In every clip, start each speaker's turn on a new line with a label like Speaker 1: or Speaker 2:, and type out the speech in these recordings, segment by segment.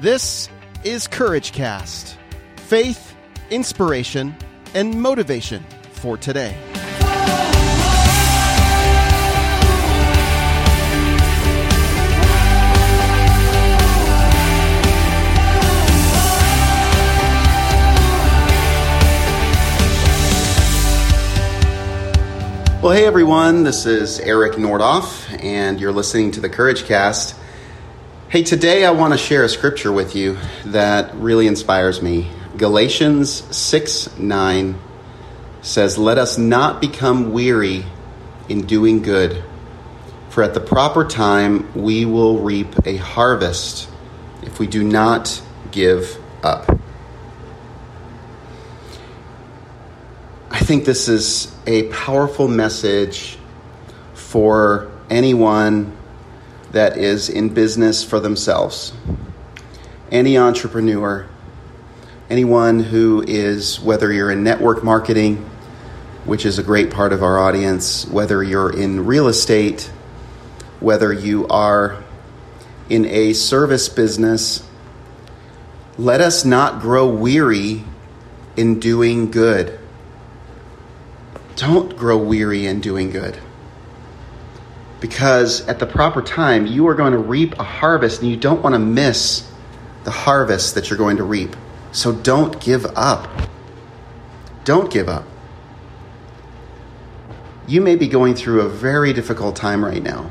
Speaker 1: This is Courage Cast faith, inspiration, and motivation for today.
Speaker 2: Well, hey everyone, this is Eric Nordoff, and you're listening to the Courage Cast. Hey, today I want to share a scripture with you that really inspires me. Galatians 6 9 says, Let us not become weary in doing good, for at the proper time we will reap a harvest if we do not give up. I think this is a powerful message for anyone that is in business for themselves. Any entrepreneur, anyone who is, whether you're in network marketing, which is a great part of our audience, whether you're in real estate, whether you are in a service business, let us not grow weary in doing good. Don't grow weary in doing good because at the proper time, you are going to reap a harvest and you don't want to miss the harvest that you're going to reap. So don't give up. Don't give up. You may be going through a very difficult time right now.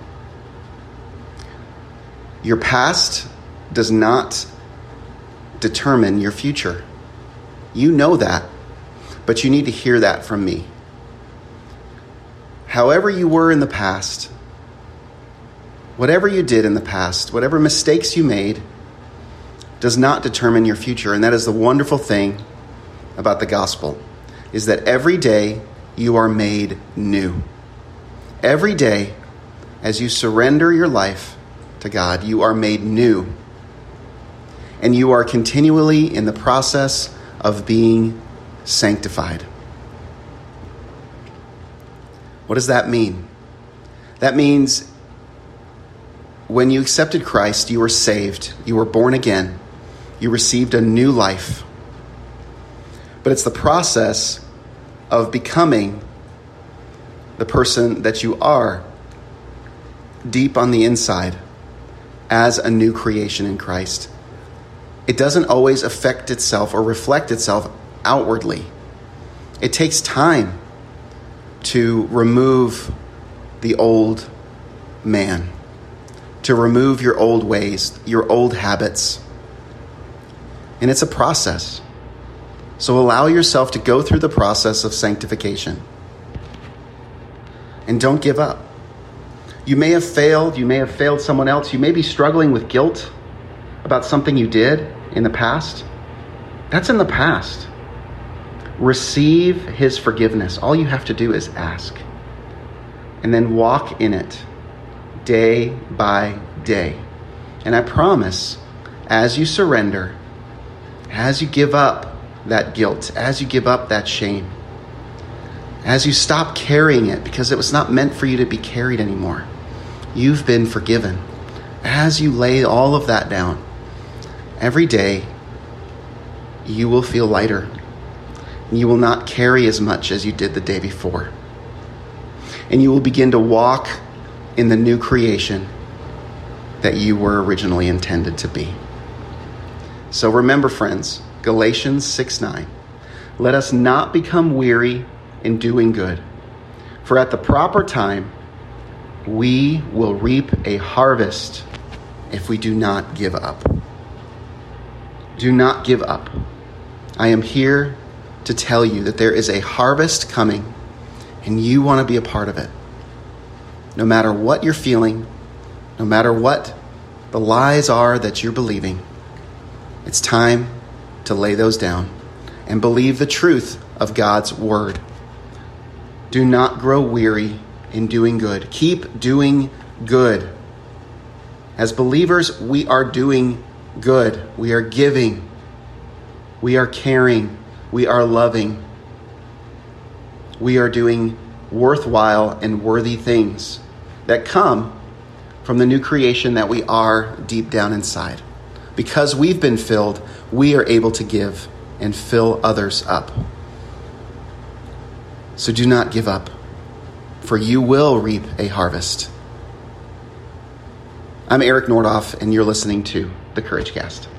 Speaker 2: Your past does not determine your future. You know that, but you need to hear that from me. However, you were in the past, Whatever you did in the past, whatever mistakes you made, does not determine your future. And that is the wonderful thing about the gospel is that every day you are made new. Every day as you surrender your life to God, you are made new. And you are continually in the process of being sanctified. What does that mean? That means when you accepted Christ, you were saved, you were born again, you received a new life. But it's the process of becoming the person that you are deep on the inside as a new creation in Christ. It doesn't always affect itself or reflect itself outwardly. It takes time to remove the old man to remove your old ways, your old habits. And it's a process. So allow yourself to go through the process of sanctification. And don't give up. You may have failed, you may have failed someone else, you may be struggling with guilt about something you did in the past. That's in the past. Receive his forgiveness. All you have to do is ask. And then walk in it day by day. And I promise, as you surrender, as you give up that guilt, as you give up that shame, as you stop carrying it because it was not meant for you to be carried anymore, you've been forgiven. As you lay all of that down, every day you will feel lighter. You will not carry as much as you did the day before. And you will begin to walk in the new creation that you were originally intended to be. So remember, friends, Galatians 6 9. Let us not become weary in doing good, for at the proper time we will reap a harvest if we do not give up. Do not give up. I am here to tell you that there is a harvest coming, and you want to be a part of it no matter what you're feeling, no matter what the lies are that you're believing, it's time to lay those down and believe the truth of God's word. Do not grow weary in doing good. Keep doing good. As believers, we are doing good. We are giving. We are caring. We are loving. We are doing worthwhile and worthy things that come from the new creation that we are deep down inside. Because we've been filled, we are able to give and fill others up. So do not give up, for you will reap a harvest. I'm Eric Nordoff, and you're listening to the Courage Cast.